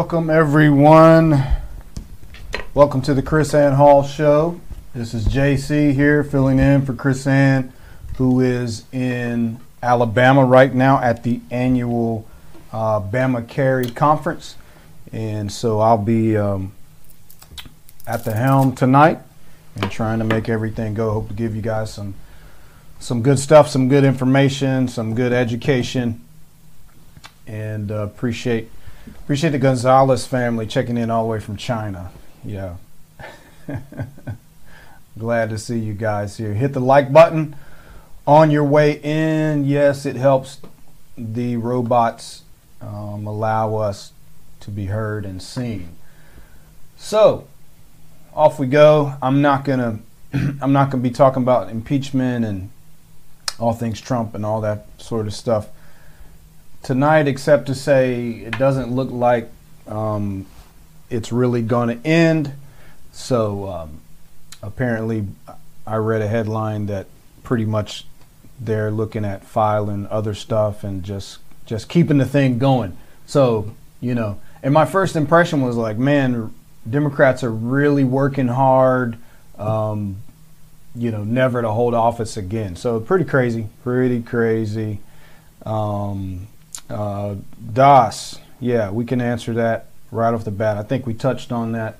Welcome, everyone. Welcome to the KrisAnne Hall Show. This is JC here, filling in for KrisAnne, who is in Alabama right now at the annual uh, Bama Carry Conference. And so I'll be um, at the helm tonight and trying to make everything go. Hope to give you guys some some good stuff, some good information, some good education, and uh, appreciate appreciate the Gonzalez family checking in all the way from China. Yeah, glad to see you guys here. Hit the like button on your way in. Yes, it helps the robots um, allow us to be heard and seen. So off we go. I'm not gonna I'm not gonna be talking about impeachment and all things Trump and all that sort of stuff tonight, except to say it doesn't look like um, it's really going to end. So um, apparently, I read a headline that pretty much they're looking at filing other stuff and just just keeping the thing going. So you know, and my first impression was like, man, Democrats are really working hard. Um, you know, never to hold office again. So pretty crazy, pretty crazy. Um, uh, DOS, yeah, we can answer that right off the bat. I think we touched on that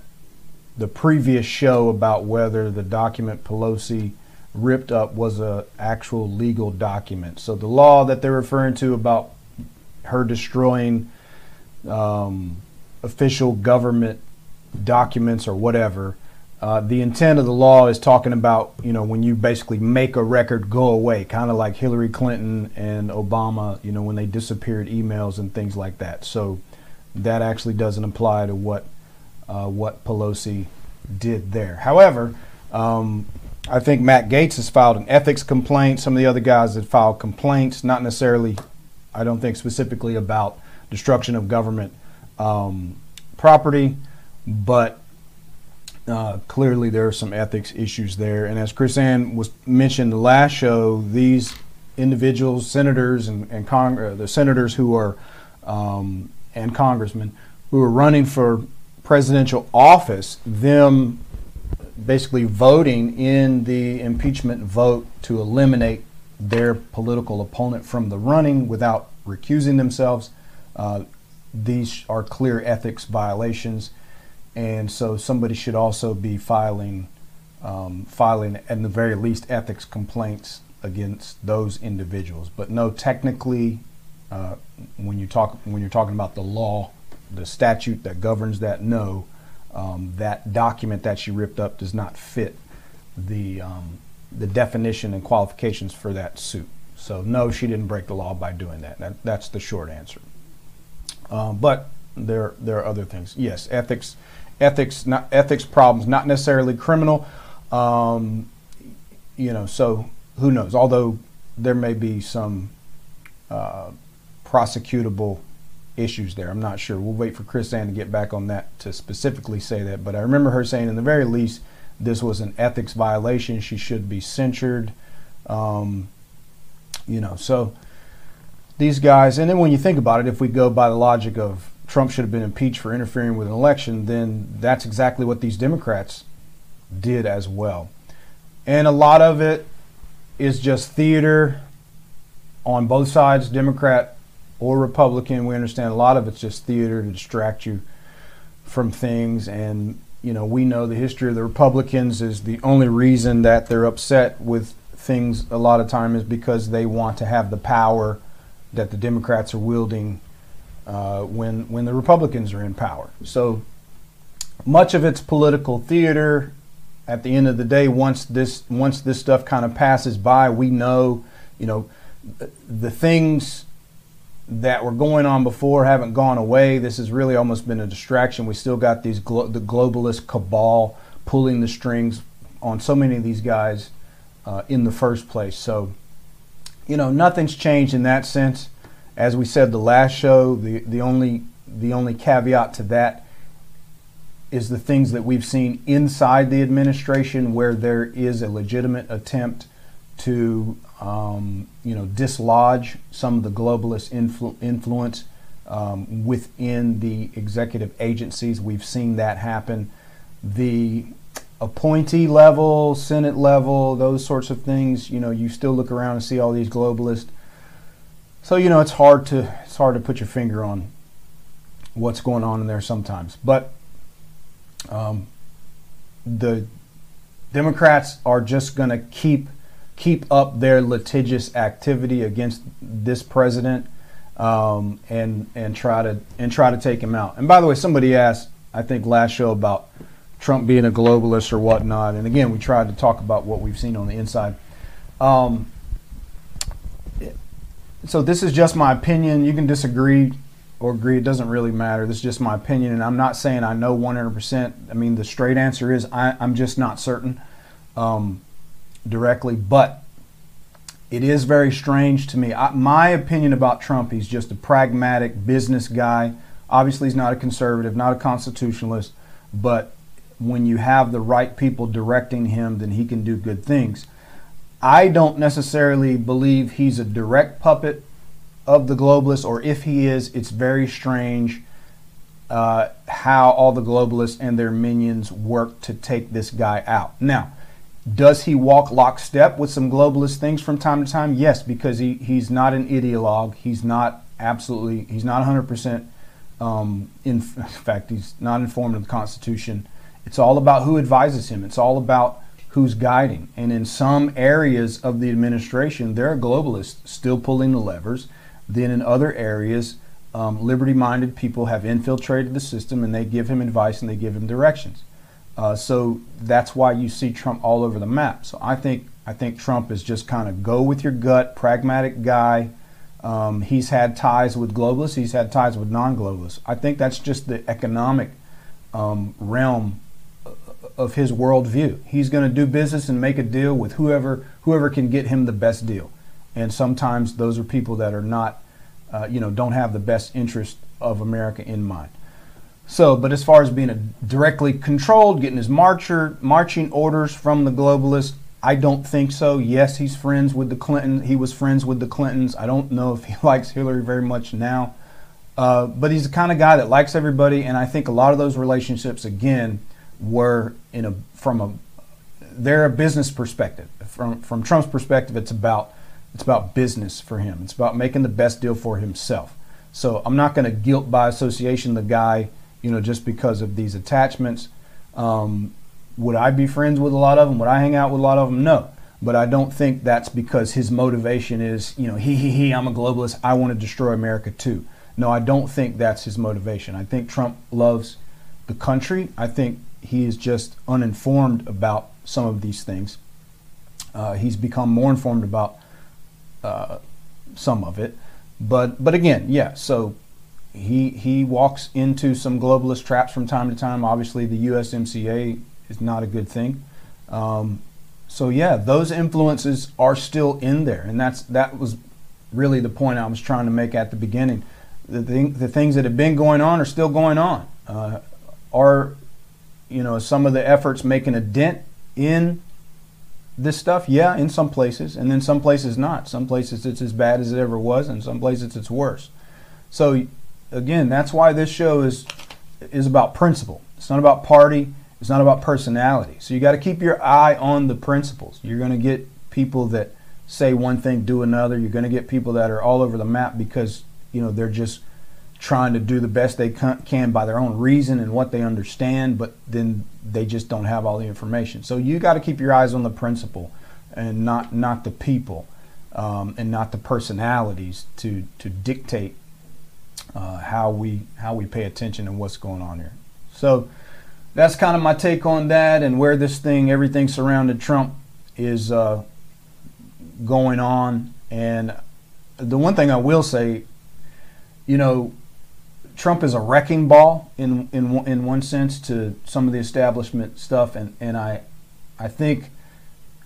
the previous show about whether the document Pelosi ripped up was a actual legal document. So the law that they're referring to about her destroying um, official government documents or whatever. Uh, the intent of the law is talking about, you know, when you basically make a record go away, kind of like Hillary Clinton and Obama, you know, when they disappeared emails and things like that. So that actually doesn't apply to what uh, what Pelosi did there. However, um, I think Matt Gaetz has filed an ethics complaint. Some of the other guys have filed complaints, not necessarily, I don't think specifically about destruction of government um, property, but uh, clearly there are some ethics issues there. And as KrisAnne was mentioned the last show, these individuals, senators and, and Cong- uh, the senators who are um, and congressmen who are running for presidential office, them basically voting in the impeachment vote to eliminate their political opponent from the running without recusing themselves. Uh, these are clear ethics violations, and so somebody should also be filing, um, filing at the very least ethics complaints against those individuals. But no, technically, uh, when you talk when you're talking about the law, the statute that governs that, no, um, that document that she ripped up does not fit the um, the definition and qualifications for that suit. So no, she didn't break the law by doing that. that that's the short answer. Um, but there there are other things. Yes, ethics, ethics, not ethics problems, not necessarily criminal. Um, you know, so who knows? Although there may be some uh, prosecutable issues there. I'm not sure. We'll wait for KrisAnne to get back on that to specifically say that. But I remember her saying, in the very least, this was an ethics violation. She should be censured. Um, you know, so these guys, and then when you think about it, if we go by the logic of Trump should have been impeached for interfering with an election, then that's exactly what these Democrats did as well. And a lot of it is just theater on both sides, Democrat or Republican. We understand a lot of it's just theater to distract you from things. And, you know, we know the history of the Republicans is the only reason that they're upset with things a lot of time is because they want to have the power that the Democrats are wielding uh, when when the Republicans are in power. So much of it's political theater. At the end of the day, once this once this stuff kind of passes by, we know, you know, the things that were going on before haven't gone away. This has really almost been a distraction. We still got these glo- the globalist cabal pulling the strings on so many of these guys uh, in the first place. So you know, nothing's changed in that sense. As we said the last show, the, the only the only caveat to that is the things that we've seen inside the administration where there is a legitimate attempt to um, you know dislodge some of the globalist influ- influence um, within the executive agencies. We've seen that happen. The appointee level, Senate level, those sorts of things, you know, you still look around and see all these globalists. So, you know, it's hard to it's hard to put your finger on what's going on in there sometimes. But um, the Democrats are just going to keep keep up their litigious activity against this president um, and and try to and try to take him out. And by the way, somebody asked, I think last show about Trump being a globalist or whatnot. And again, we tried to talk about what we've seen on the inside. Um, so this is just my opinion. You can disagree or agree. It doesn't really matter. This is just my opinion, and I'm not saying I know 100%. I mean, the straight answer is I, am just not certain um, directly, but it is very strange to me. I, my opinion about Trump, he's just a pragmatic business guy. Obviously, he's not a conservative, not a constitutionalist, but when you have the right people directing him, then he can do good things. I don't necessarily believe he's a direct puppet of the globalists, or if he is, it's very strange uh, how all the globalists and their minions work to take this guy out. Now, does he walk lockstep with some globalist things from time to time? Yes, because he, he's not an ideologue. He's not absolutely, he's not 100%, um, in, in fact, he's not informed of the Constitution. It's all about who advises him. It's all about who's guiding. And in some areas of the administration, there are globalists still pulling the levers. Then in other areas, um, liberty minded people have infiltrated the system and they give him advice and they give him directions. Uh, so that's why you see Trump all over the map. So I think I think Trump is just kind of go with your gut, pragmatic guy. Um, he's had ties with globalists. He's had ties with non-globalists. I think that's just the economic um, realm of his worldview. He's going to do business and make a deal with whoever whoever can get him the best deal. And sometimes those are people that are not, uh, you know, don't have the best interest of America in mind. So, but as far as being a directly controlled, getting his marcher marching orders from the globalists, I don't think so. Yes, he's friends with the Clintons. He was friends with the Clintons. I don't know if he likes Hillary very much now, uh, but he's the kind of guy that likes everybody. And I think a lot of those relationships, again, were in a from a they're a business perspective. From from Trump's perspective, it's about it's about business for him. It's about making the best deal for himself. So I'm not going to guilt by association the guy, you know, just because of these attachments. Um, would I be friends with a lot of them? Would I hang out with a lot of them? No. But I don't think that's because his motivation is, you know, he, he, he, I'm a globalist. I want to destroy America too. No, I don't think that's his motivation. I think Trump loves the country. I think he is just uninformed about some of these things. Uh, he's become more informed about uh, some of it, but but again, yeah. So he he walks into some globalist traps from time to time. Obviously, the USMCA is not a good thing. Um, so yeah, those influences are still in there, and that's that was really the point I was trying to make at the beginning. The thing, the things that have been going on are still going on. Uh, are you know, some of the efforts making a dent in this stuff? Yeah, in some places, and then some places not. Some places it's as bad as it ever was, and some places it's worse. So again, that's why this show is is about principle. It's not about party. It's not about personality. So you got to keep your eye on the principles. You're going to get people that say one thing, do another. You're going to get people that are all over the map because you know they're just trying to do the best they can by their own reason and what they understand, but then they just don't have all the information. So you got to keep your eyes on the principle and not not the people um, and not the personalities to to dictate uh, how we how we pay attention and what's going on here. So that's kind of my take on that and where this thing everything surrounded Trump is uh, going on. And the one thing I will say, you know, Trump is a wrecking ball in in in one sense to some of the establishment stuff, and and I I think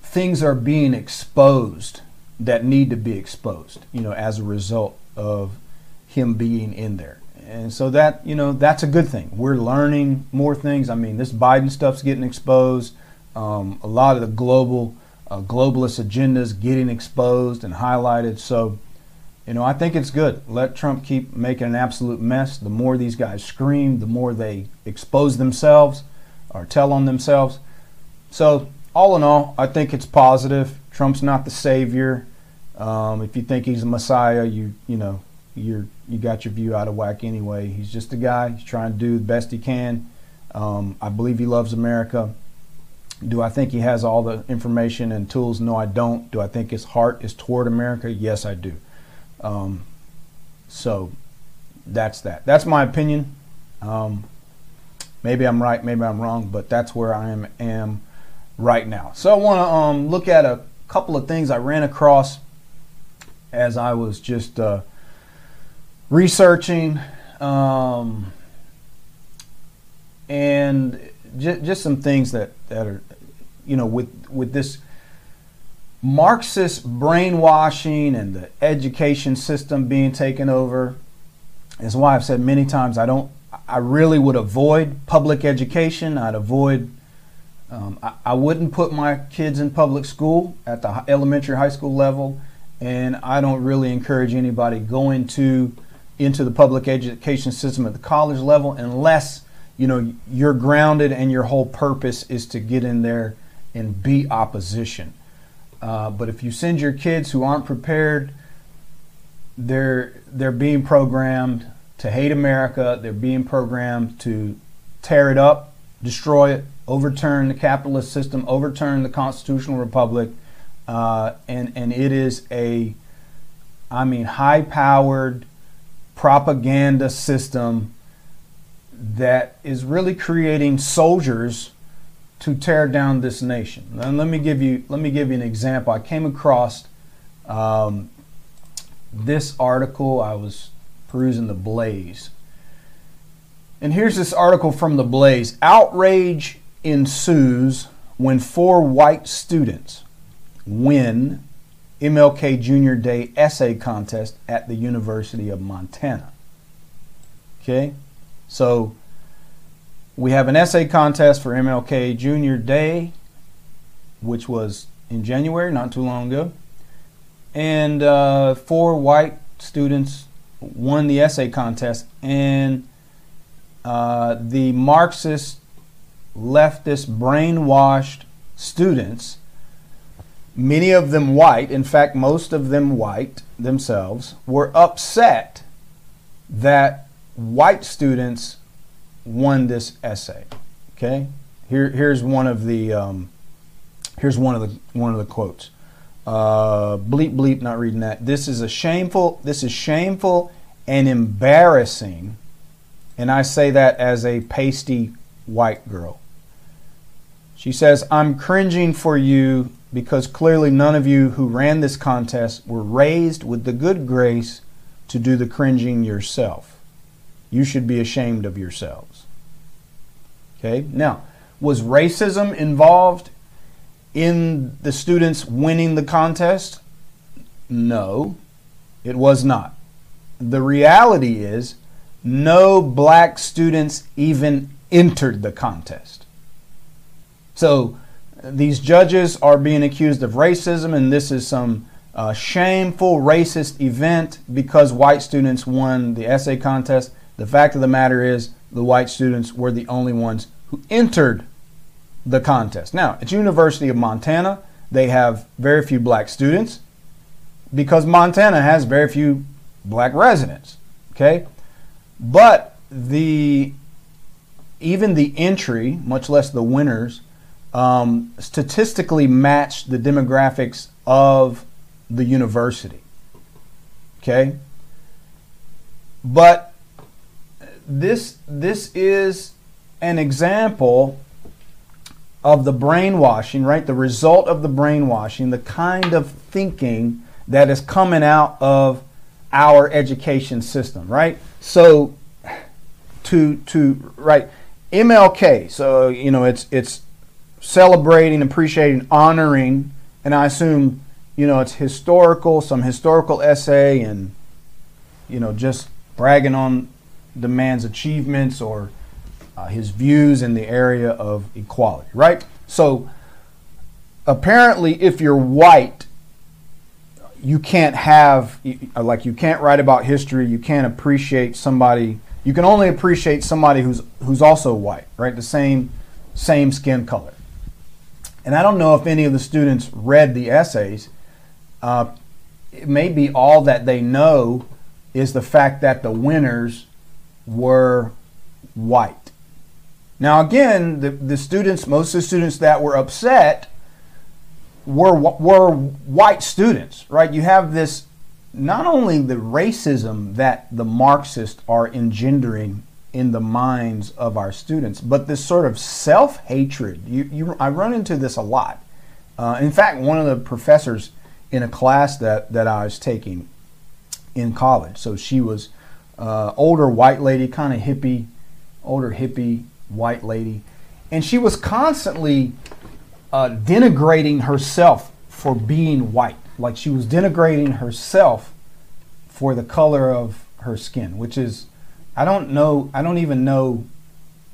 things are being exposed that need to be exposed, you know, as a result of him being in there. And so that, you know, that's a good thing. We're learning more things. I mean, this Biden stuff's getting exposed. Um, a lot of the global uh, globalist agendas getting exposed and highlighted. So you know, I think it's good. Let Trump keep making an absolute mess. The more these guys scream, the more they expose themselves or tell on themselves. So, all in all, I think it's positive. Trump's not the savior. Um, if you think he's a messiah, you you know you're you got your view out of whack anyway. He's just a guy. He's trying to do the best he can. Um, I believe he loves America. Do I think he has all the information and tools? No, I don't. Do I think his heart is toward America? Yes, I do. Um, so that's that. That's my opinion. Um, maybe I'm right, maybe I'm wrong, but that's where I am, am right now. So I want to um, look at a couple of things I ran across as I was just uh, researching um, and j- just some things that, that are, you know, with, with this Marxist brainwashing and the education system being taken over is why I've said many times I don't, I really would avoid public education. I'd avoid, um, I, I wouldn't put my kids in public school at the elementary, high school level, and I don't really encourage anybody going to into the public education system at the college level unless you know you're grounded and your whole purpose is to get in there and be opposition. Uh, but if you send your kids who aren't prepared, they're they're being programmed to hate America. They're being programmed to tear it up, destroy it, overturn the capitalist system, overturn the constitutional republic, uh, and and it is a, I mean, high-powered propaganda system that is really creating soldiers to tear down this nation. And let me give you let me give you an example. I came across um, this article. I was perusing the Blaze, and here's this article from the Blaze. Outrage ensues when four white students win MLK Junior Day essay contest at the University of Montana. Okay, so we have an essay contest for MLK Junior Day, which was in January, not too long ago. And uh, four white students won the essay contest, and uh, the Marxist, leftist, brainwashed students, many of them white, in fact, most of them white themselves, were upset that white students won this essay. Okay, here here's one of the um, here's one of the one of the quotes. Uh, bleep bleep, not reading that. This is a shameful. This is shameful and embarrassing, and I say that as a pasty white girl. She says, "I'm cringing for you because clearly none of you who ran this contest were raised with the good grace to do the cringing yourself. You should be ashamed of yourselves." Okay, now, was racism involved in the students winning the contest? No, it was not. The reality is, no black students even entered the contest. So, these judges are being accused of racism, and this is some uh, shameful racist event because white students won the essay contest. The fact of the matter is, the white students were the only ones who entered the contest. Now, at University of Montana, they have very few black students because Montana has very few black residents. Okay? But the even the entry, much less the winners, um, statistically match the demographics of the university. Okay? But this this is an example of the brainwashing, right? The result of the brainwashing, the kind of thinking that is coming out of our education system, right? So to to right MLK, so you know it's it's celebrating, appreciating, honoring, and I assume you know it's historical, some historical essay and you know just bragging on the man's achievements or uh, his views in the area of equality, right? So apparently, if you're white, you can't have like you can't write about history. You can't appreciate somebody. You can only appreciate somebody who's who's also white, right? The same same skin color. And I don't know if any of the students read the essays. Uh, it may be all that they know is the fact that the winners were white. Now, again, the, the students, most of the students that were upset were, were white students, right? You have this not only the racism that the Marxists are engendering in the minds of our students, but this sort of self hatred. You, you, I run into this a lot. Uh, in fact, one of the professors in a class that, that I was taking in college, so she was uh, older white lady, kind of hippie, older hippie white lady, and she was constantly uh, denigrating herself for being white. Like she was denigrating herself for the color of her skin, which is I don't know. I don't even know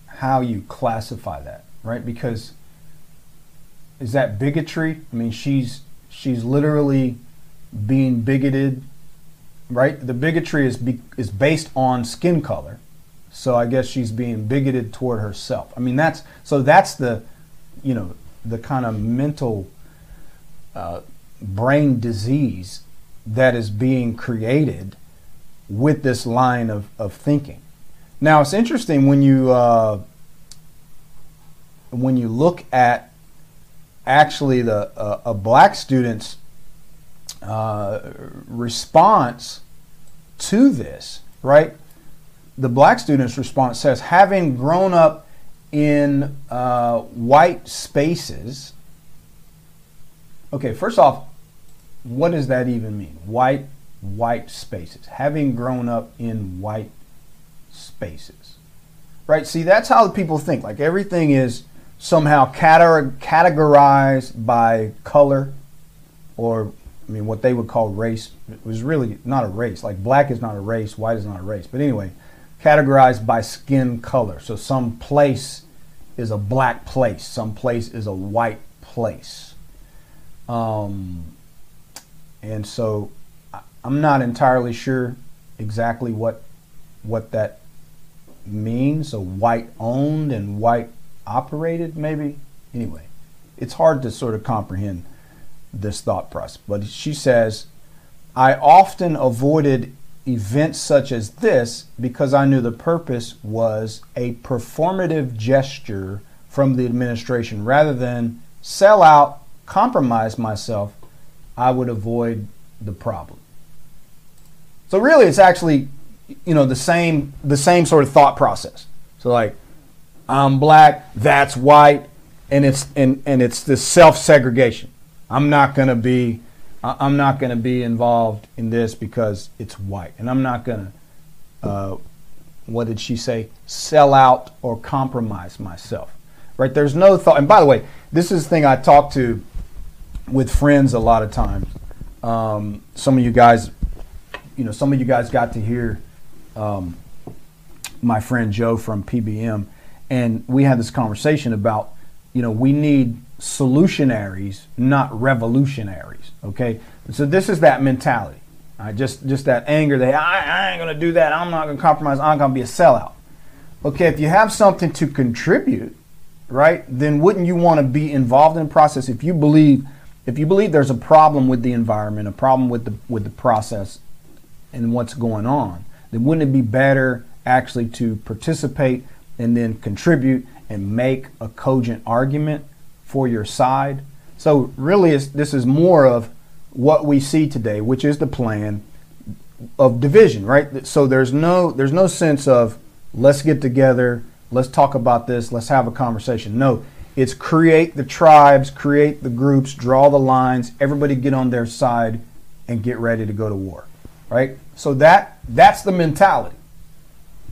how you classify that, right? Because is that bigotry? I mean, she's she's literally being bigoted, right? The bigotry is be, is based on skin color, so I guess she's being bigoted toward herself. I mean, that's so that's the, you know, the kind of mental uh, brain disease that is being created with this line of, of thinking. Now it's interesting when you uh, when you look at actually the uh, a black student's uh, response to this, right? The black student's response says, having grown up in uh, white spaces. Okay, first off, what does that even mean? White white spaces, having grown up in white spaces. Right? See, that's how people think. Like everything is somehow categorized by color or I mean what they would call race. It was really not a race. Like black is not a race, white is not a race. But anyway, categorized by skin color. So some place is a black place, some place is a white place. Um, and so I'm not entirely sure exactly what what that means. So white owned and white operated, maybe. Anyway, it's hard to sort of comprehend this thought process. But she says, I often avoided events such as this because I knew the purpose was a performative gesture from the administration rather than sell out, compromise myself. I would avoid the problem. So really, it's actually, you know, the same the same sort of thought process. So like, I'm black, that's white, and it's and and it's this self segregation. I'm not gonna be, I'm not gonna be involved in this because it's white, and I'm not gonna, uh, what did she say? Sell out or compromise myself. Right? There's no thought. And by the way, this is the thing I talk to with friends a lot of times. Um, some of you guys you know, some of you guys got to hear um, my friend Joe from PBM, and we had this conversation about, you know, we need solutionaries, not revolutionaries. Okay, so this is that mentality. Right? Just just that anger that I, I ain't gonna do that. I'm not gonna compromise. I'm gonna be a sellout. Okay, if you have something to contribute, right, then wouldn't you want to be involved in the process? If you believe, if you believe there's a problem with the environment, a problem with the with the process, and what's going on, then wouldn't it be better actually to participate and then contribute and make a cogent argument for your side? So, really, this is more of what we see today, which is the plan of division, right? So there's no there's no sense of let's get together, let's talk about this, let's have a conversation. No, it's create the tribes, create the groups, draw the lines, everybody get on their side and get ready to go to war right? So that that's the mentality,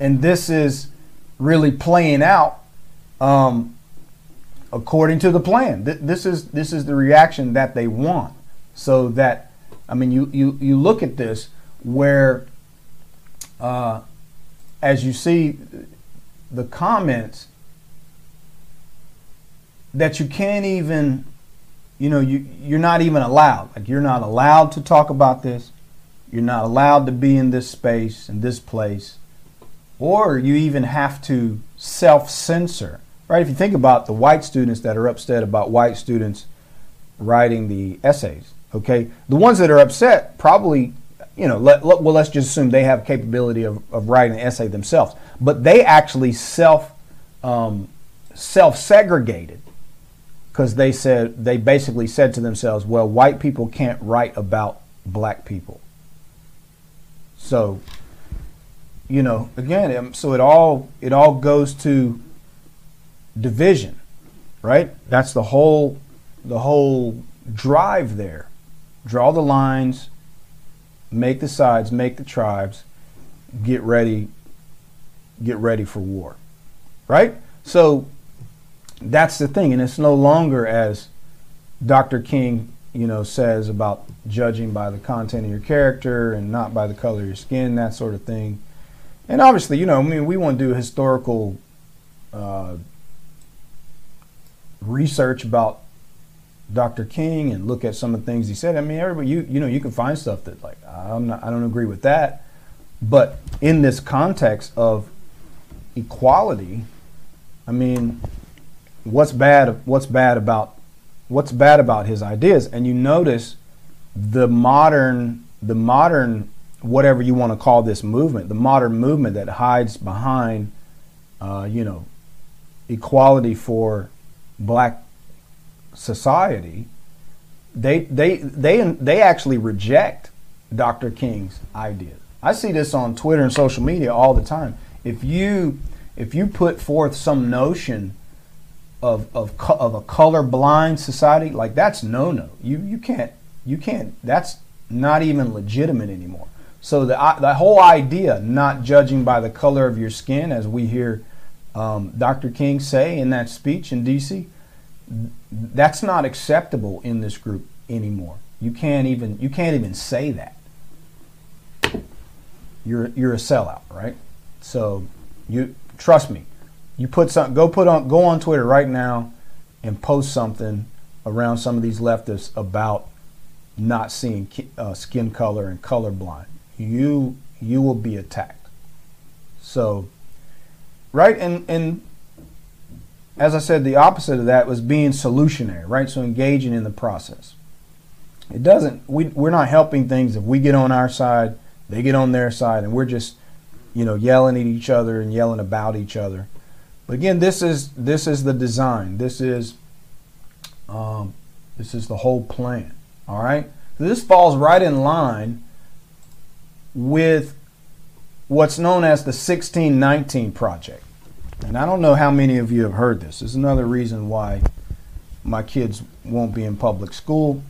and this is really playing out um, according to the plan. Th- this is this is the reaction that they want. So that I mean, you you you look at this where, uh, as you see, the comments that you can't even you know, you you're not even allowed. Like you're not allowed to talk about this. You're not allowed to be in this space in this place, or you even have to self-censor. Right? If you think about the white students that are upset about white students writing the essays, okay, the ones that are upset probably, you know, let, let, well, let's just assume they have capability of, of writing an essay themselves, but they actually self um, self segregated because they said they basically said to themselves, well, white people can't write about black people. So, you know, again, um, so it all it all goes to division, right? That's the whole the whole drive there. Draw the lines, make the sides, make the tribes, get ready get ready for war. Right? So that's the thing and it's no longer as Dr. King, you know, says about judging by the content of your character and not by the color of your skin, that sort of thing. And obviously, you know, I mean, we want to do historical uh, research about Dr. King and look at some of the things he said. I mean, everybody, you you know, you can find stuff that like I'm not, I don't agree with that, but in this context of equality, I mean, what's bad? What's bad about what's bad about his ideas? And you notice the modern the modern whatever you want to call this movement, the modern movement that hides behind, uh, you know, equality for black society, they they they they actually reject Dr. King's ideas. I see this on Twitter and social media all the time. If you if you put forth some notion of of of a color blind society, like that's no no. You you can't you can't. That's not even legitimate anymore. So the the whole idea, not judging by the color of your skin, as we hear um, Dr. King say in that speech in D.C that's not acceptable in this group anymore. You can't even you can't even say that. You're you're a sellout, right? So you trust me. You put some go put on go on Twitter right now and post something around some of these leftists about not seeing uh, skin color and colorblind. You you will be attacked. So right and and as I said, the opposite of that was being solutionary, right? So engaging in the process. It doesn't, we, we're not helping things if we get on our side, they get on their side, and we're just, you know, yelling at each other and yelling about each other. But again, this is this is the design. This is um, this is the whole plan. All right. So this falls right in line with what's known as the 1619 project. And I don't know how many of you have heard this. This is another reason why my kids won't be in public school.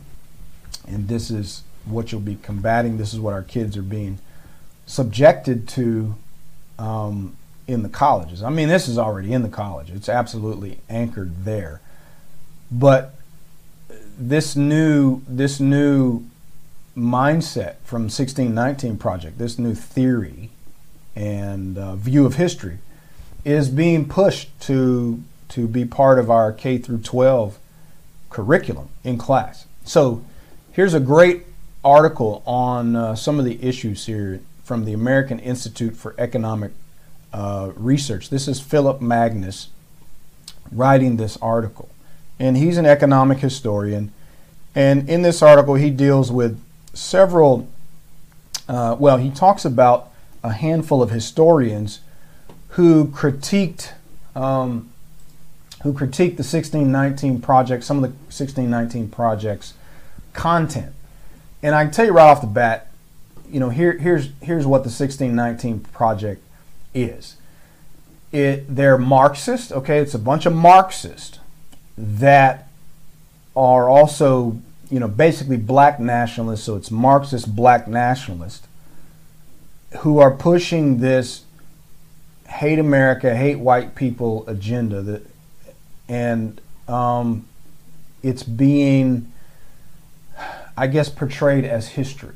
And this is what you'll be combating. This is what our kids are being subjected to um, in the colleges. I mean, this is already in the college, it's absolutely anchored there. But this new, this new mindset from 1619 project, this new theory and uh, view of history is being pushed to to be part of our K through 12 curriculum in class. So here's a great article on uh, some of the issues here from the American Institute for Economic uh, Research. This is Phillip Magness writing this article, and he's an economic historian. And in this article, he deals with several. Uh, well, he talks about a handful of historians who critiqued um, who critiqued the 1619 project, some of the 1619 projects content. And I can tell you right off the bat, you know, here, here's here's what the 1619 project is. It they're Marxist, okay? It's a bunch of Marxists that are also, you know, basically black nationalists, so it's Marxist black nationalists who are pushing this hate America, hate white people agenda that, and um, it's being, I guess, portrayed as history.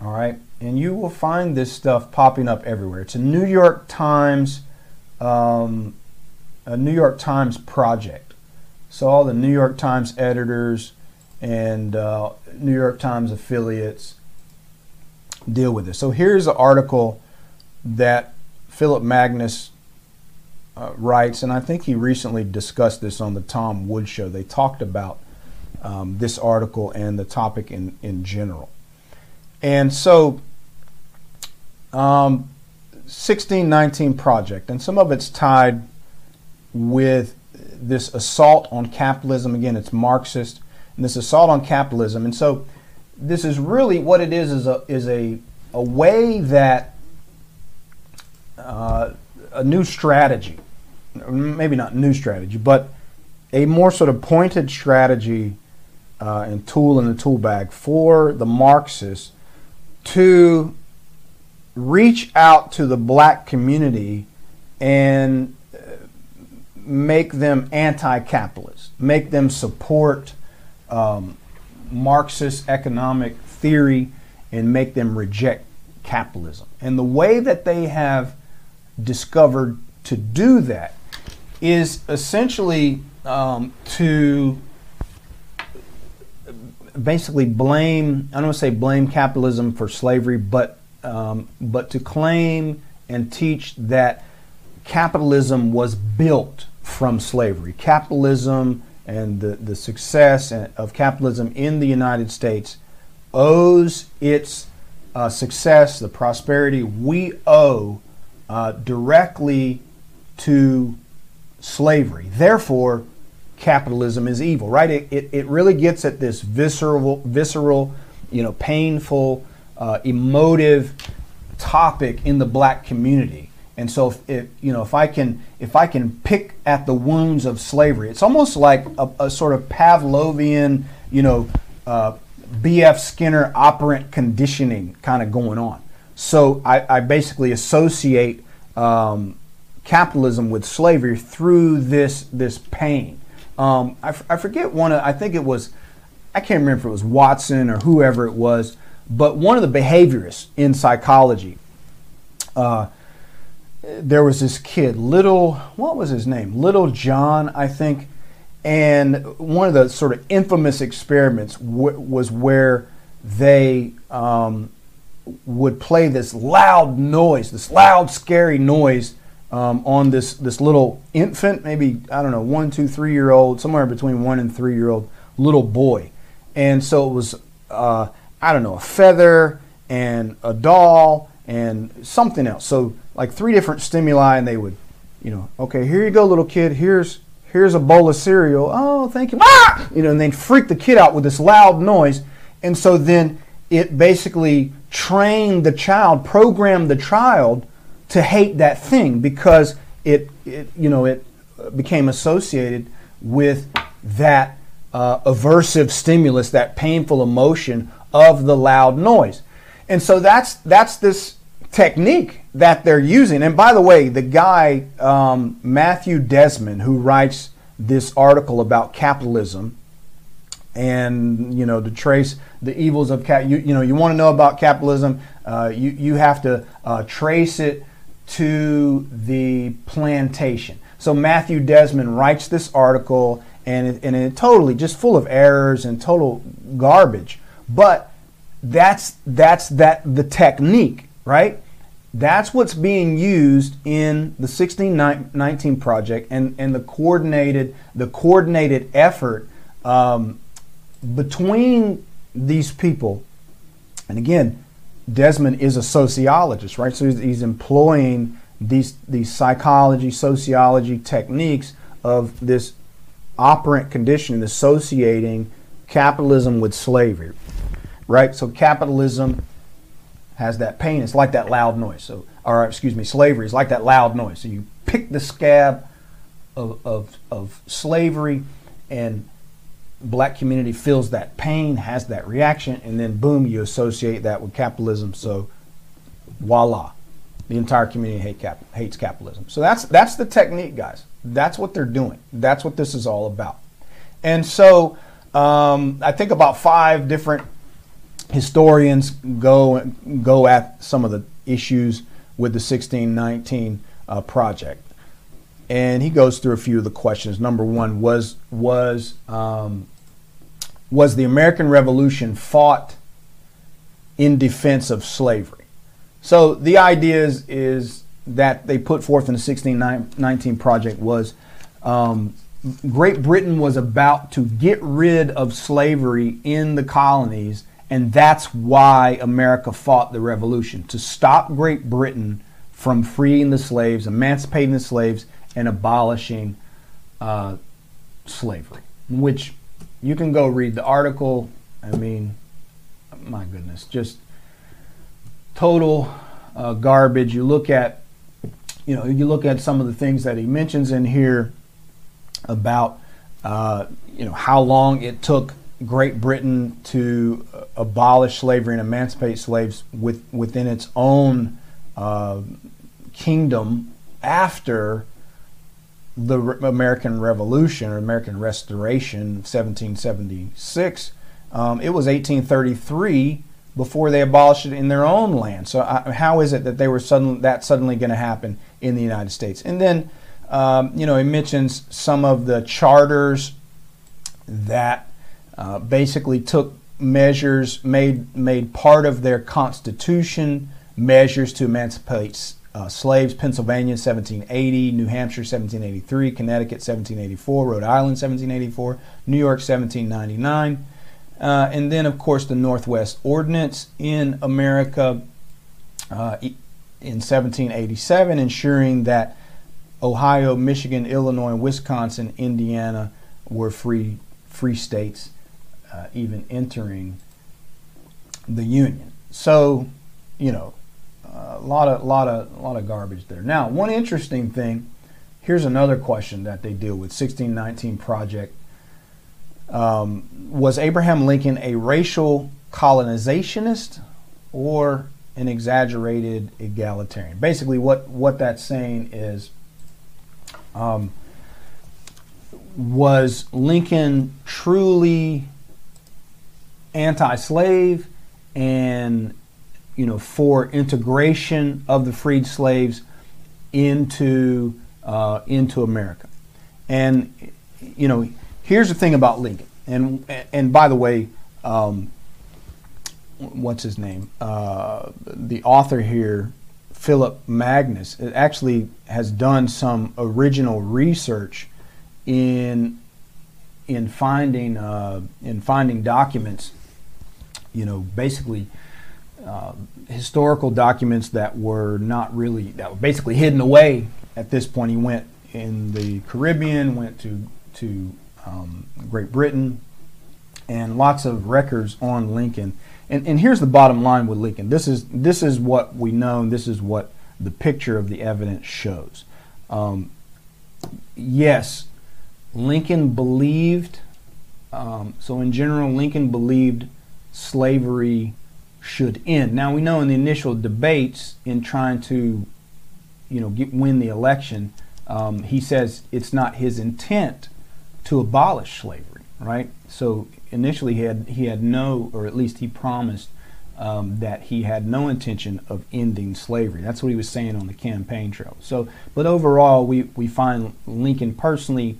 All right, and you will find this stuff popping up everywhere. It's a New York Times, um, a New York Times project. So all the New York Times editors and uh, New York Times affiliates deal with this. So here's an article that Phillip Magness uh, writes, and I think he recently discussed this on the Tom Woods Show. They talked about um, this article and the topic in, in general. And so, um, 1619 Project, and some of it's tied with this assault on capitalism. Again, it's Marxist, and this assault on capitalism. And so, this is really what it is is a, is a, a way that uh, a new strategy, maybe not new strategy, but a more sort of pointed strategy uh, and tool in the tool bag for the Marxists to reach out to the black community and uh, make them anti-capitalist, make them support um, Marxist economic theory, and make them reject capitalism. And the way that they have discovered to do that is essentially um, to basically blame, I don't want to say blame capitalism for slavery, but, um, but to claim and teach that capitalism was built from slavery. Capitalism and the, the success of capitalism in the United States owes its uh, success, the prosperity we owe uh, directly to slavery. Therefore, capitalism is evil, right? It, it, it really gets at this visceral, visceral, you know, painful, uh, emotive topic in the black community. And so, if, if, you know, if I can, if I can pick at the wounds of slavery, it's almost like a, a sort of Pavlovian, you know, uh, B.F. Skinner operant conditioning kind of going on. So I, I basically associate um, capitalism with slavery through this this pain. Um, I, forget one. Of, I think it was. I can't remember if it was Watson or whoever it was, but one of the behaviorists in psychology. Uh, there was this kid, little. What was his name? Little John, I think. And one of the sort of infamous experiments w- was where they um, would play this loud noise, this loud, scary noise um, on this this little infant, maybe I don't know, one, two, three year old, somewhere between one and three year old little boy, and so it was uh, I don't know a feather and a doll and something else. So like three different stimuli, and they would, you know, okay, here you go, little kid. Here's here's a bowl of cereal. Oh, thank you. Ah! You know, and then freak the kid out with this loud noise, and so then it basically trained the child, programmed the child to hate that thing because it, it you know, it became associated with that uh, aversive stimulus, that painful emotion of the loud noise. And so that's that's this technique that they're using. And by the way, the guy um, Matthew Desmond, who writes this article about capitalism, and you know to trace the evils of cap. You, you know you want to know about capitalism. Uh, you you have to uh, trace it to the plantation. So Matthew Desmond writes this article, and it, and it totally just full of errors and total garbage. But that's that's that the technique, right? That's what's being used in the 1619 project and, and the coordinated the coordinated effort um, between these people, and again, Desmond is a sociologist, right? So he's, he's employing these these psychology, sociology techniques of this operant condition, associating capitalism with slavery, right? So capitalism has that pain. It's like that loud noise. So, or excuse me, slavery is like that loud noise. So you pick the scab of, of, of slavery and black community feels that pain, has that reaction, and then boom, you associate that with capitalism. So voila, the entire community hate cap- hates capitalism. So that's that's the technique, guys. That's what they're doing. That's what this is all about. And so um, I think about five different historians go go at some of the issues with the 1619 uh, project. and he goes through a few of the questions. Number one was was um, was the American Revolution fought in defense of slavery? So the idea is, is that they put forth in the 1619 project was um, Great Britain was about to get rid of slavery in the colonies, and that's why America fought the revolution to stop Great Britain from freeing the slaves, emancipating the slaves, and abolishing uh, slavery. Which you can go read the article. I mean, my goodness, just total uh, garbage. You look at, you know, you look at some of the things that he mentions in here about, uh, you know, how long it took Great Britain to abolish slavery and emancipate slaves with, within its own uh, kingdom after the Re- American Revolution or American Restoration, 1776. Um, it was 1833 before they abolished it in their own land. So uh, how is it that they were suddenly that suddenly going to happen in the United States? And then um, you know, he mentions some of the charters that uh, basically took measures, made, made part of their constitution measures to emancipate uh, slaves. Pennsylvania, 1780, New Hampshire, 1783, Connecticut, 1784, Rhode Island, 1784, New York, 1799. Uh, and then, of course, the Northwest Ordinance in America uh, in 1787, ensuring that Ohio, Michigan, Illinois, Wisconsin, Indiana were free free states, uh, even entering the union. So, you know, a lot of lot of lot of garbage there. Now, one interesting thing. Here's another question that they deal with 1619 project. Um, was Abraham Lincoln a racial colonizationist or an exaggerated egalitarian? Basically, what what that's saying is um, was Lincoln truly anti-slave and you know for integration of the freed slaves into uh, into America? And you know, here's the thing about Lincoln. And and by the way, um, what's his name? Uh, the author here Phillip Magness actually has done some original research in in finding uh, in finding documents. You know, basically uh, historical documents that were not really that were basically hidden away. At this point, he went in the Caribbean, went to to um, Great Britain, and lots of records on Lincoln and, and here's the bottom line with Lincoln. This is this is what we know. And this is what the picture of the evidence shows. Um, yes, Lincoln believed. Um, so in general, Lincoln believed slavery should end. Now we know in the initial debates in trying to, you know, get, win the election, um, he says it's not his intent to abolish slavery, right? So initially he had he had no, or at least he promised um, that he had no intention of ending slavery. That's what he was saying on the campaign trail. So, but overall, we we find Lincoln personally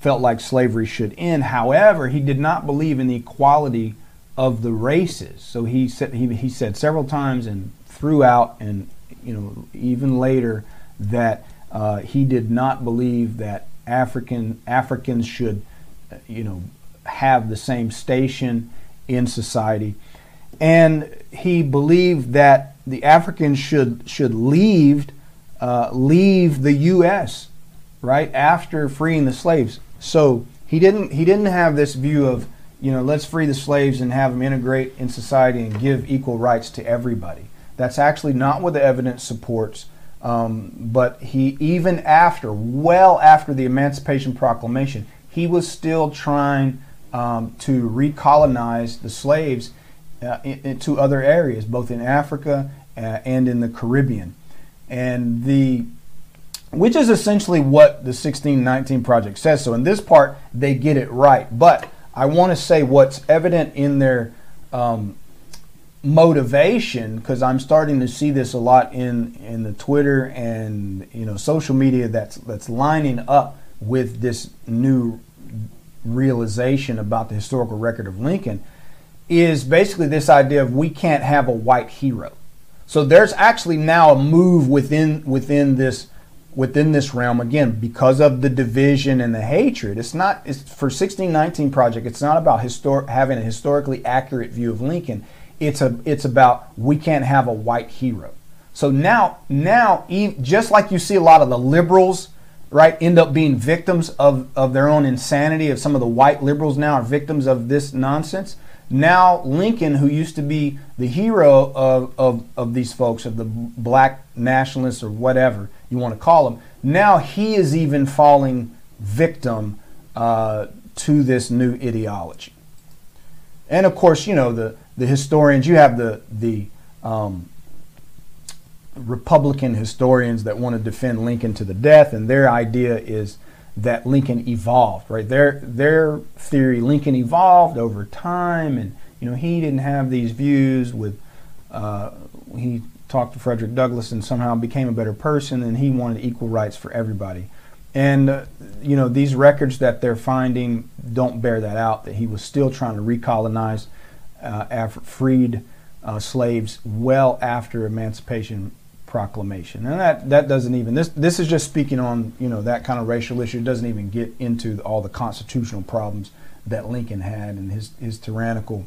felt like slavery should end. However, he did not believe in the equality of the races. So he said he, he said several times and throughout and you know even later that uh, he did not believe that African Africans should uh, you know have the same station in society. And he believed that the Africans should should leave uh, leave the U.S. right after freeing the slaves. So he didn't he didn't have this view of you know let's free the slaves and have them integrate in society and give equal rights to everybody. That's actually not what the evidence supports. Um, but he even after well after the Emancipation Proclamation, he was still trying um, to recolonize the slaves uh, into other areas, both in Africa uh, and in the Caribbean. And the which is essentially what the 1619 project says. So in this part, they get it right. But I want to say what's evident in their um, motivation because I'm starting to see this a lot in in the Twitter and you know social media that's that's lining up with this new realization about the historical record of Lincoln is basically this idea of we can't have a white hero. So there's actually now a move within within this within this realm again because of the division and the hatred. It's not it's for 1619 project. It's not about histor- having a historically accurate view of Lincoln. It's a it's about we can't have a white hero. So now now just like you see a lot of the liberals right end up being victims of, of their own insanity of some of the white liberals now are victims of this nonsense now Lincoln, who used to be the hero of, of, of these folks, of the black nationalists or whatever you want to call them, now he is even falling victim uh, to this new ideology. And of course, you know, the, the historians, you have the, the um, Republican historians that want to defend Lincoln to the death, and their idea is that Lincoln evolved, right? Their their theory, Lincoln evolved over time, and you know he didn't have these views. With uh, he talked to Frederick Douglass and somehow became a better person, and he wanted equal rights for everybody. And uh, you know these records that they're finding don't bear that out. That he was still trying to recolonize uh, Af- freed uh, slaves well after emancipation proclamation. And that, that doesn't even this this is just speaking on you know that kind of racial issue. It doesn't even get into all the constitutional problems that Lincoln had and his his tyrannical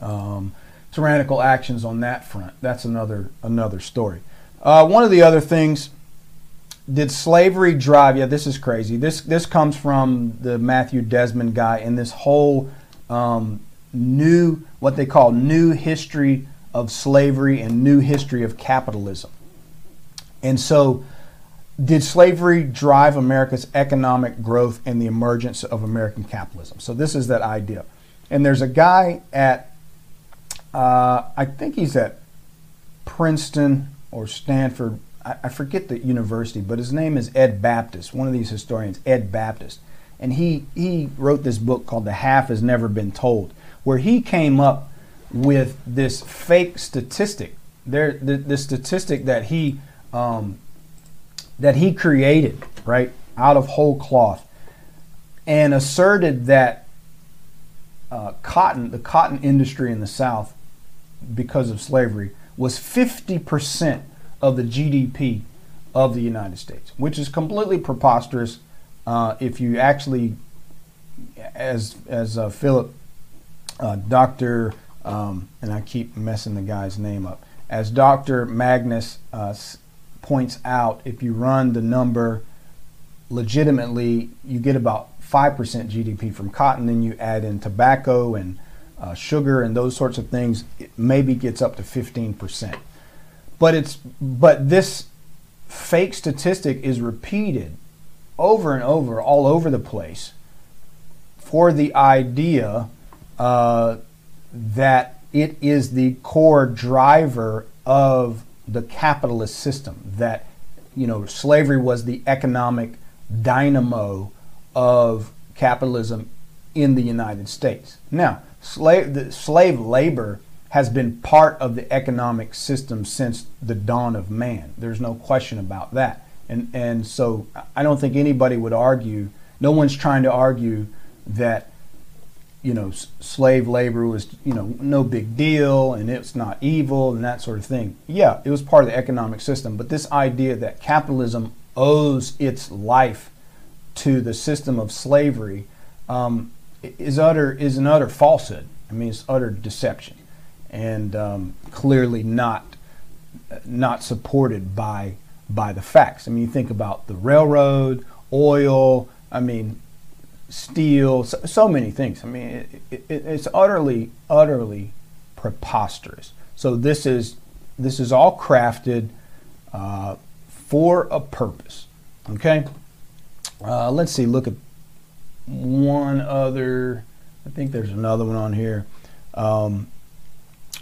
um, tyrannical actions on that front. That's another another story. Uh, one of the other things. Did slavery drive? Yeah, this is crazy. This this comes from the Matthew Desmond guy and this whole um, new what they call new history of slavery and new history of capitalism. And so, did slavery drive America's economic growth and the emergence of American capitalism? So, this is that idea. And there's a guy at, uh, I think he's at Princeton or Stanford. I, I forget the university, but his name is Ed Baptist, one of these historians, Ed Baptist. And he, he wrote this book called The Half Has Never Been Told, where he came up with this fake statistic. There, the, the statistic that he um, that he created, right, out of whole cloth, and asserted that uh, cotton, the cotton industry in the South, because of slavery, was 50% of the GDP of the United States, which is completely preposterous. Uh, if you actually, as as uh, Phillip, uh, Doctor um, and I keep messing the guy's name up. As Dr. Magness uh, points out, if you run the number legitimately, you get about 5% GDP from cotton, then you add in tobacco and uh, sugar and those sorts of things, it maybe gets up to 15%. But it's but this fake statistic is repeated over and over all over the place for the idea uh, that it is the core driver of the capitalist system that you know slavery was the economic dynamo of capitalism in the United States. Now, slave slave labor has been part of the economic system since the dawn of man. There's no question about that. And and so I don't think anybody would argue, no one's trying to argue that you know, slave labor was, you know, no big deal and it's not evil and that sort of thing. Yeah, it was part of the economic system, but this idea that capitalism owes its life to the system of slavery um, is utter is an utter falsehood. I mean, it's utter deception, and um, clearly not not supported by by the facts. I mean, you think about the railroad, oil. I mean, steel, so, so many things. I mean, it, it, it's utterly, utterly preposterous. So this is this is all crafted uh, for a purpose. Okay. Uh, let's see. Look at one other. I think there's another one on here. Um,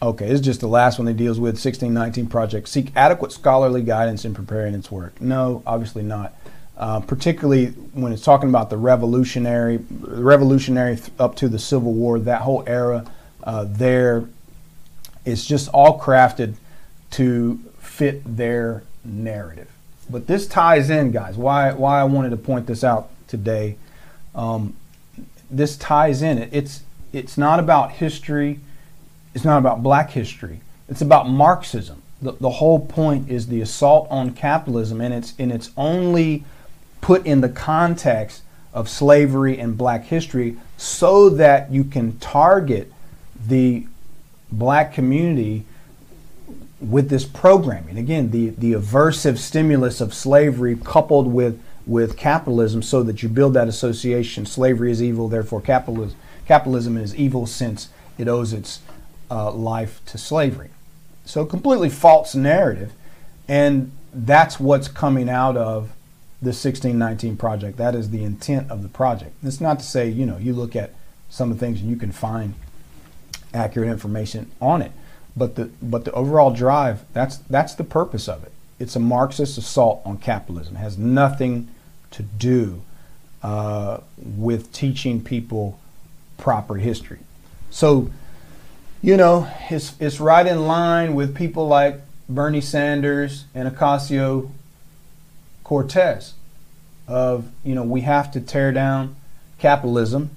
okay, this is just the last one that deals with 1619 project. Seek adequate scholarly guidance in preparing its work. No, obviously not uh, particularly when it's talking about the revolutionary, revolutionary up to the Civil War, that whole era. Uh, there, It's just all crafted to fit their narrative. But this ties in, guys. Why why I wanted to point this out today. Um, this ties in. It, it's it's not about history. It's not about black history. It's about Marxism. The, the whole point is the assault on capitalism, and it's and it's only put in the context of slavery and black history so that you can target the black community with this programming. Again, the, the aversive stimulus of slavery coupled with, with capitalism so that you build that association. Slavery is evil, therefore capitalism, capitalism is evil since it owes its uh, life to slavery. So, completely false narrative. And that's what's coming out of the 1619 project. That is the intent of the project. It's not to say, you know, you look at some of the things and you can find accurate information on it. But the but the overall drive, that's that's the purpose of it. It's a Marxist assault on capitalism. It has nothing to do uh, with teaching people proper history. So, you know, it's it's right in line with people like Bernie Sanders and Ocasio Cortez of, you know, we have to tear down capitalism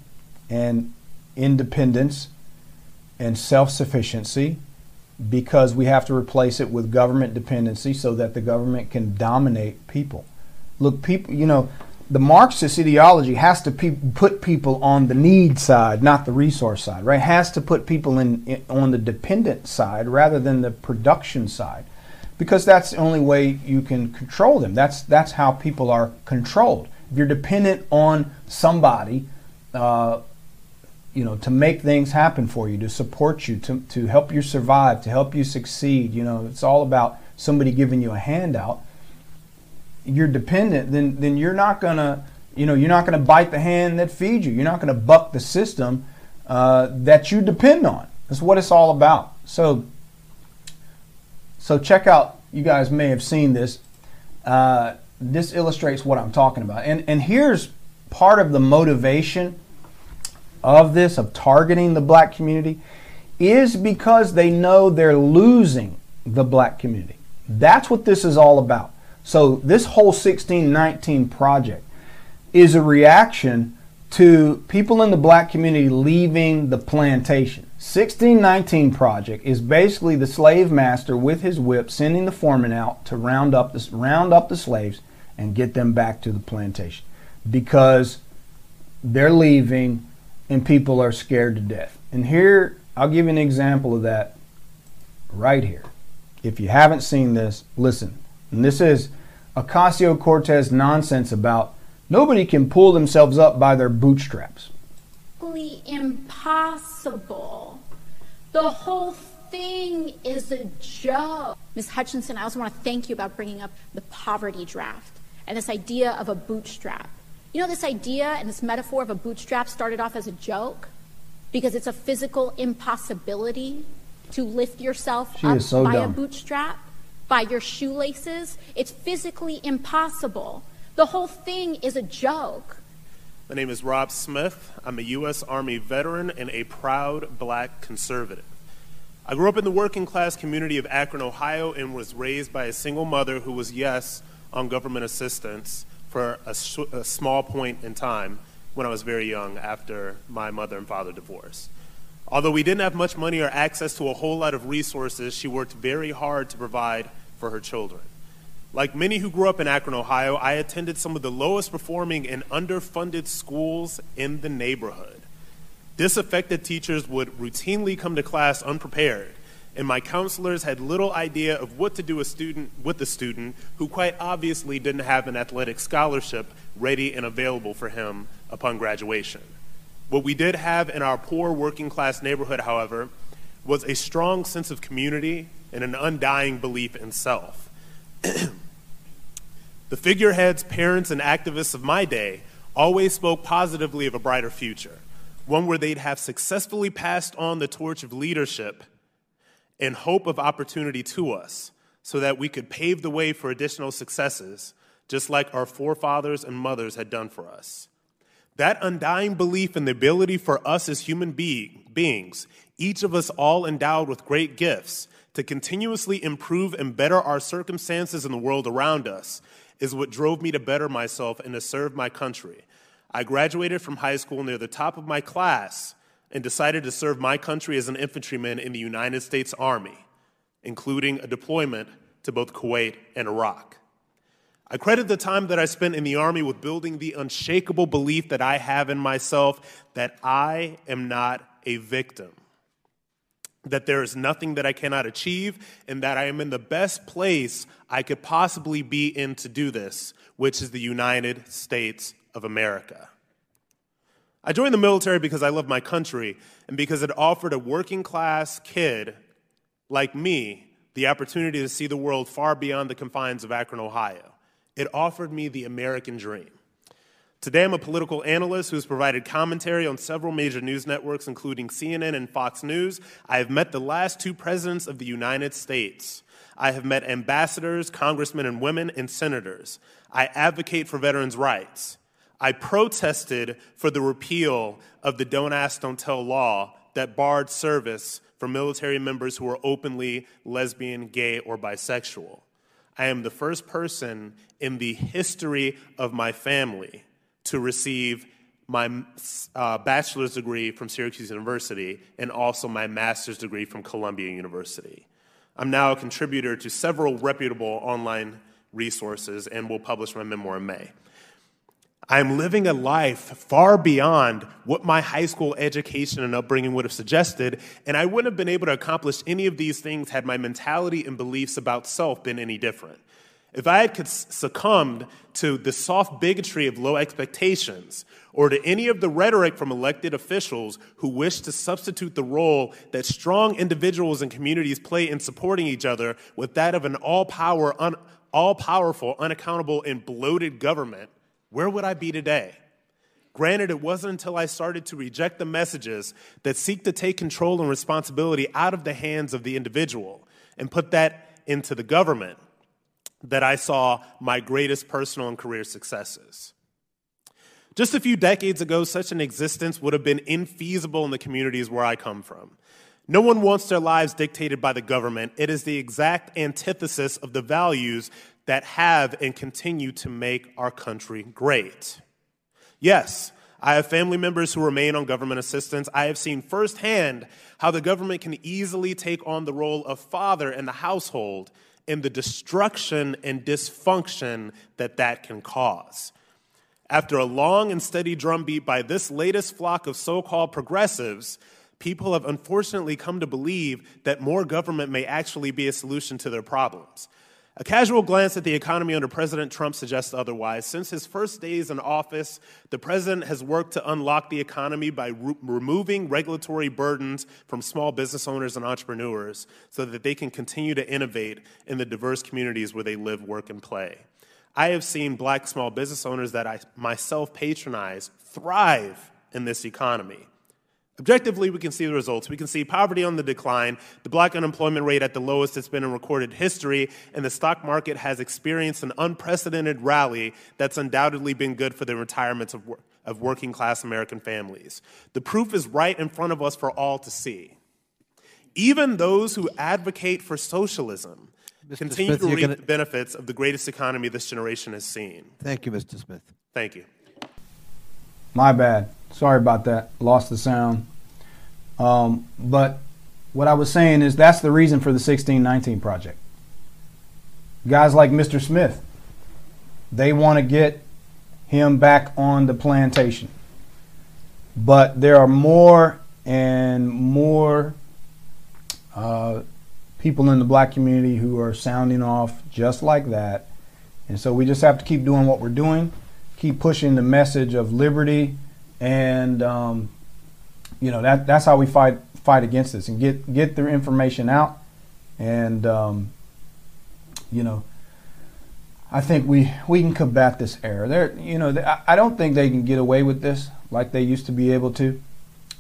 and independence and self-sufficiency because we have to replace it with government dependency so that the government can dominate people. Look, people, you know, the Marxist ideology has to pe- put people on the need side, not the resource side, right? Has to put people in, in, on the dependent side rather than the production side, because that's the only way you can control them. That's that's how people are controlled. If you're dependent on somebody, uh, you know, to make things happen for you, to support you, to, to help you survive, to help you succeed. You know, it's all about somebody giving you a handout. You're dependent, then then you're not gonna, you know, you're not gonna bite the hand that feeds you. You're not gonna buck the system uh, that you depend on. That's what it's all about. So, so check out. You guys may have seen this. Uh, this illustrates what I'm talking about, and and here's part of the motivation of this, of targeting the black community, is because they know they're losing the black community. That's what this is all about. So, this whole 1619 project is a reaction to people in the black community leaving the plantation. 1619 project is basically the slave master with his whip sending the foreman out to round up the, round up the slaves and get them back to the plantation because they're leaving and people are scared to death. And here, I'll give you an example of that right here. If you haven't seen this, listen. And this is Ocasio Cortez nonsense about nobody can pull themselves up by their bootstraps. Impossible. The whole thing is a joke. Ms. Hutchinson, I also want to thank you about bringing up the poverty draft and this idea of a bootstrap. You know, this idea and this metaphor of a bootstrap started off as a joke because it's a physical impossibility to lift yourself she up so by dumb. a bootstrap, by your shoelaces. It's physically impossible. The whole thing is a joke. My name is Rob Smith. I'm a U.S. Army veteran and a proud black conservative. I grew up in the working class community of Akron, Ohio, and was raised by a single mother who was, yes, on government assistance for a, a, small point in time when I was very young after my mother and father divorced. Although we didn't have much money or access to a whole lot of resources, she worked very hard to provide for her children. Like many who grew up in Akron, Ohio, I attended some of the lowest performing and underfunded schools in the neighborhood. Disaffected teachers would routinely come to class unprepared and my counselors had little idea of what to do a student with a student who quite obviously didn't have an athletic scholarship ready and available for him upon graduation. What we did have in our poor working class neighborhood, however, was a strong sense of community and an undying belief in self. the figureheads, parents, and activists of my day always spoke positively of a brighter future, one where they'd have successfully passed on the torch of leadership and hope of opportunity to us so that we could pave the way for additional successes, just like our forefathers and mothers had done for us. That undying belief in the ability for us as human be- beings, each of us all endowed with great gifts, to continuously improve and better our circumstances in the world around us is what drove me to better myself and to serve my country. I graduated from high school near the top of my class and decided to serve my country as an infantryman in the United States Army, including a deployment to both Kuwait and Iraq. I credit the time that I spent in the Army with building the unshakable belief that I have in myself that I am not a victim that there is nothing that I cannot achieve, and that I am in the best place I could possibly be in to do this, which is the United States of America. I joined the military because I love my country and because it offered a working class kid like me the opportunity to see the world far beyond the confines of Akron, Ohio. It offered me the American dream. Today, I'm a political analyst who has provided commentary on several major news networks, including CNN and Fox News. I have met the last two presidents of the United States. I have met ambassadors, congressmen and women, and senators. I advocate for veterans' rights. I protested for the repeal of the Don't Ask, Don't Tell law that barred service for military members who were openly lesbian, gay, or bisexual. I am the first person in the history of my family to receive my uh, bachelor's degree from Syracuse University and also my master's degree from Columbia University. I'm now a contributor to several reputable online resources and will publish my memoir in May. I'm living a life far beyond what my high school education and upbringing would have suggested, and I wouldn't have been able to accomplish any of these things had my mentality and beliefs about self been any different. If I had succumbed to the soft bigotry of low expectations, or to any of the rhetoric from elected officials who wish to substitute the role that strong individuals and communities play in supporting each other with that of an all power, un, all powerful, unaccountable, and bloated government, where would I be today? Granted, it wasn't until I started to reject the messages that seek to take control and responsibility out of the hands of the individual and put that into the government that I saw my greatest personal and career successes. Just a few decades ago, such an existence would have been infeasible in the communities where I come from. No one wants their lives dictated by the government. It is the exact antithesis of the values that have and continue to make our country great. Yes, I have family members who remain on government assistance. I have seen firsthand how the government can easily take on the role of father in the household and the destruction and dysfunction that that can cause. After a long and steady drumbeat by this latest flock of so called progressives, people have unfortunately come to believe that more government may actually be a solution to their problems. A casual glance at the economy under President Trump suggests otherwise. Since his first days in office, the president has worked to unlock the economy by re- removing regulatory burdens from small business owners and entrepreneurs so that they can continue to innovate in the diverse communities where they live, work, and play. I have seen black small business owners that I myself patronize thrive in this economy. Objectively, we can see the results. We can see poverty on the decline, the black unemployment rate at the lowest it's been in recorded history, and the stock market has experienced an unprecedented rally that's undoubtedly been good for the retirements of, of working class American families. The proof is right in front of us for all to see. Even those who advocate for socialism Mr. continue Smith, to reap gonna... the benefits of the greatest economy this generation has seen. Thank you, Mr. Smith. Thank you. My bad. Sorry about that. Lost the sound. Um, but what I was saying is that's the reason for the 1619 project. Guys like Mr. Smith, they want to get him back on the plantation. But there are more and more uh, people in the black community who are sounding off just like that. And so we just have to keep doing what we're doing keep pushing the message of liberty, and um, you know that that's how we fight fight against this and get get their information out, and um, you know. I think we, we can combat this error. There, you know, I don't think they can get away with this like they used to be able to.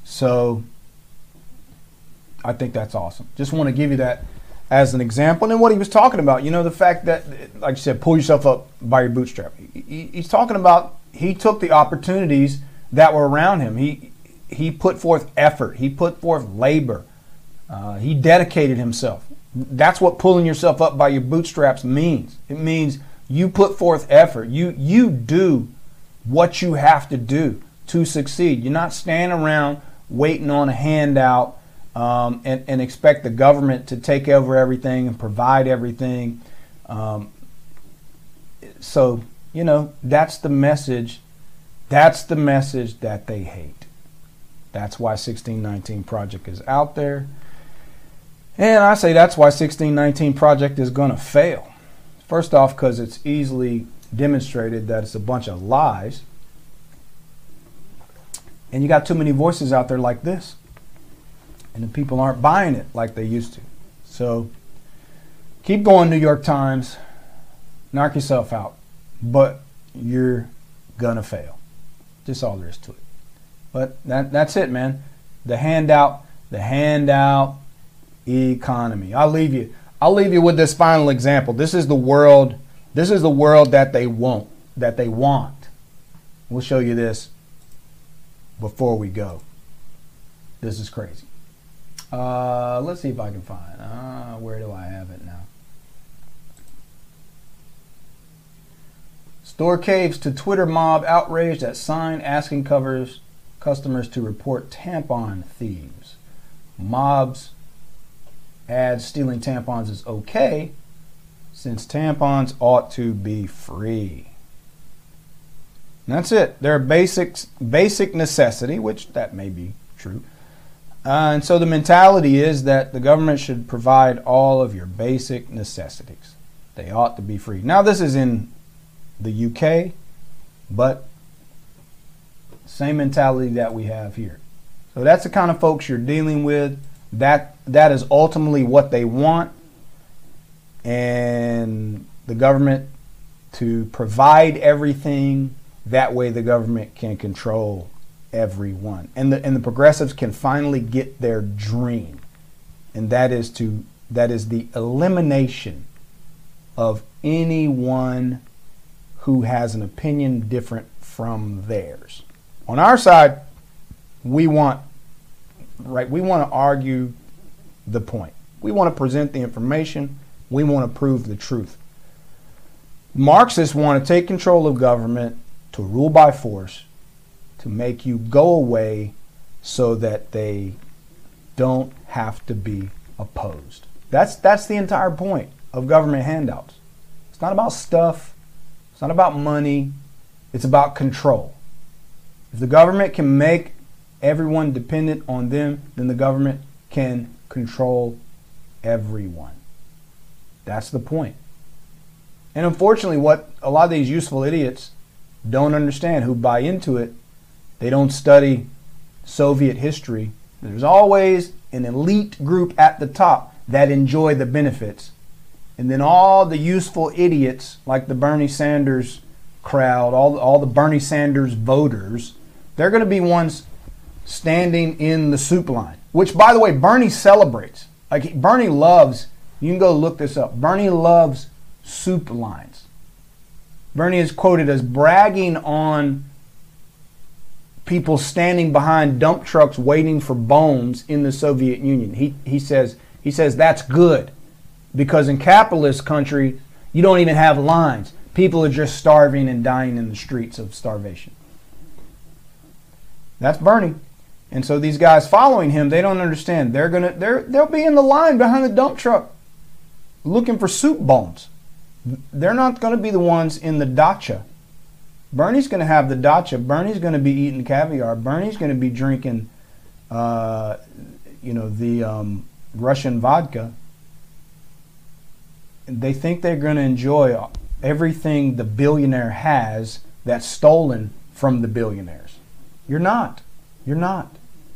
So, I think that's awesome. Just want to give you that as an example. And then what he was talking about, you know, the fact that, like you said, pull yourself up by your bootstrap. He, he's talking about he took the opportunities that were around him. He he put forth effort. He put forth labor. Uh, he dedicated himself. That's what pulling yourself up by your bootstraps means. It means you put forth effort. You you do what you have to do to succeed. You're not standing around waiting on a handout um, and, and, expect the government to take over everything and provide everything. Um, so, you know, that's the message. That's the message that they hate. That's why 1619 Project is out there. And I say that's why 1619 Project is going to fail. First off, because it's easily demonstrated that it's a bunch of lies. And you got too many voices out there like this and the people aren't buying it like they used to. So keep going, New York Times. Knock yourself out, but you're gonna fail. Just all there is to it. But that, that's it, man. The handout, the handout economy. I'll leave you. I'll leave you with this final example. This is the world. This is the world that they won't, that they want. We'll show you this before we go. This is crazy. Uh, let's see if I can find. Uh, where do I have it now? Store caves to Twitter mob outraged at sign asking covers customers to report tampon thieves. Mobs ads stealing tampons is okay since tampons ought to be free. And that's it. They're basic basic necessity, which that may be true. Uh, and so the mentality is that the government should provide all of your basic necessities. They ought to be free. Now, this is in the UK, but same mentality that we have here. So that's the kind of folks you're dealing with. That that is ultimately what they want, and the government to provide everything. That way, the government can control everyone. And the and the progressives can finally get their dream. And that is to that is the elimination of anyone who has an opinion different from theirs. On our side, we want right, we want to argue the point. We want to present the information, we want to prove the truth. Marxists want to take control of government to rule by force to make you go away so that they don't have to be opposed. That's that's the entire point of government handouts. It's not about stuff. It's not about money. It's about control. If the government can make everyone dependent on them, then the government can control everyone. That's the point. And unfortunately, what a lot of these useful idiots don't understand who buy into it they don't study Soviet history. There's always an elite group at the top that enjoy the benefits. And then all the useful idiots, like the Bernie Sanders crowd, all, all the Bernie Sanders voters, they're going to be ones standing in the soup line. Which, by the way, Bernie celebrates. Like, Bernie loves, you can go look this up. Bernie loves soup lines. Bernie is quoted as bragging on people standing behind dump trucks waiting for bones in the Soviet Union. He, he, says, he says that's good because in capitalist country, you don't even have lines. People are just starving and dying in the streets of starvation. That's Bernie. And so these guys following him, they don't understand. They're gonna they're they'll be in the line behind the dump truck looking for soup bones. They're not gonna be the ones in the dacha Bernie's going to have the dacha. Bernie's going to be eating caviar. Bernie's going to be drinking, uh, you know, the um, Russian vodka. They think they're going to enjoy everything the billionaire has that's stolen from the billionaires. You're not. You're not.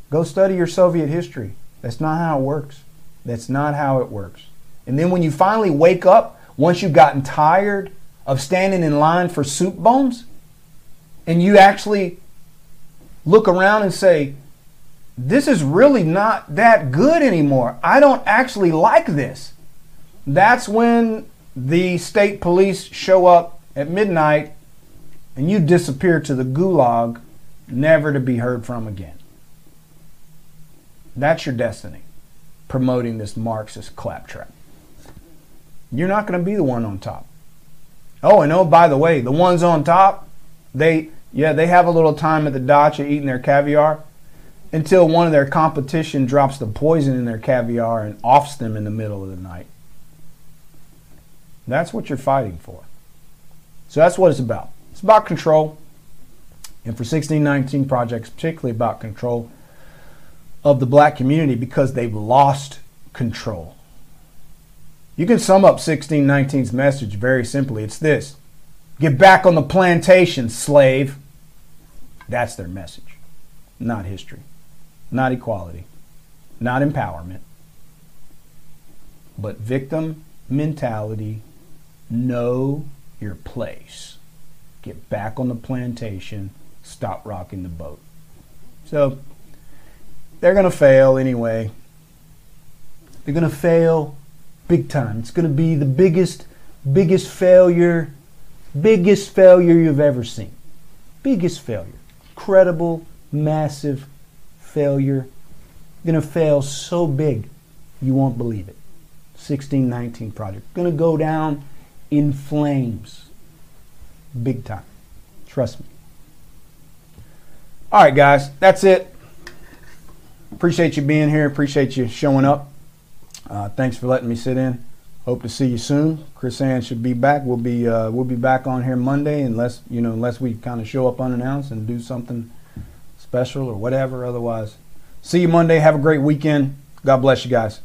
Go study your Soviet history. That's not how it works. That's not how it works. And then when you finally wake up, once you've gotten tired of standing in line for soup bones, and you actually look around and say, this is really not that good anymore. I don't actually like this. That's when the state police show up at midnight and you disappear to the gulag, never to be heard from again. That's your destiny, promoting this Marxist claptrap. You're not going to be the one on top. Oh, and oh, by the way, the ones on top, they yeah, they have a little time at the dacha eating their caviar until one of their competition drops the poison in their caviar and offs them in the middle of the night. That's what you're fighting for. So that's what it's about. It's about control. And for 1619 projects, particularly about control of the black community because they've lost control. You can sum up 1619's message very simply. It's this Get back on the plantation, slave. That's their message, not history not equality, not empowerment, but victim mentality. Know your place. Get back on the plantation. Stop rocking the boat. So they're going to fail anyway. They're going to fail big time. It's going to be the biggest, biggest failure, biggest failure you've ever seen. Biggest failure. Credible, massive failure. Going to fail so big you won't believe it. 1619 project. Going to go down in flames. Big time. Trust me. All right, guys, that's it. Appreciate you being here. Appreciate you showing up. Uh, thanks for letting me sit in. Hope to see you soon. KrisAnne should be back. We'll be uh, we'll be back on here Monday, unless you know unless we kind of show up unannounced and do something special or whatever. Otherwise, see you Monday. Have a great weekend. God bless you guys.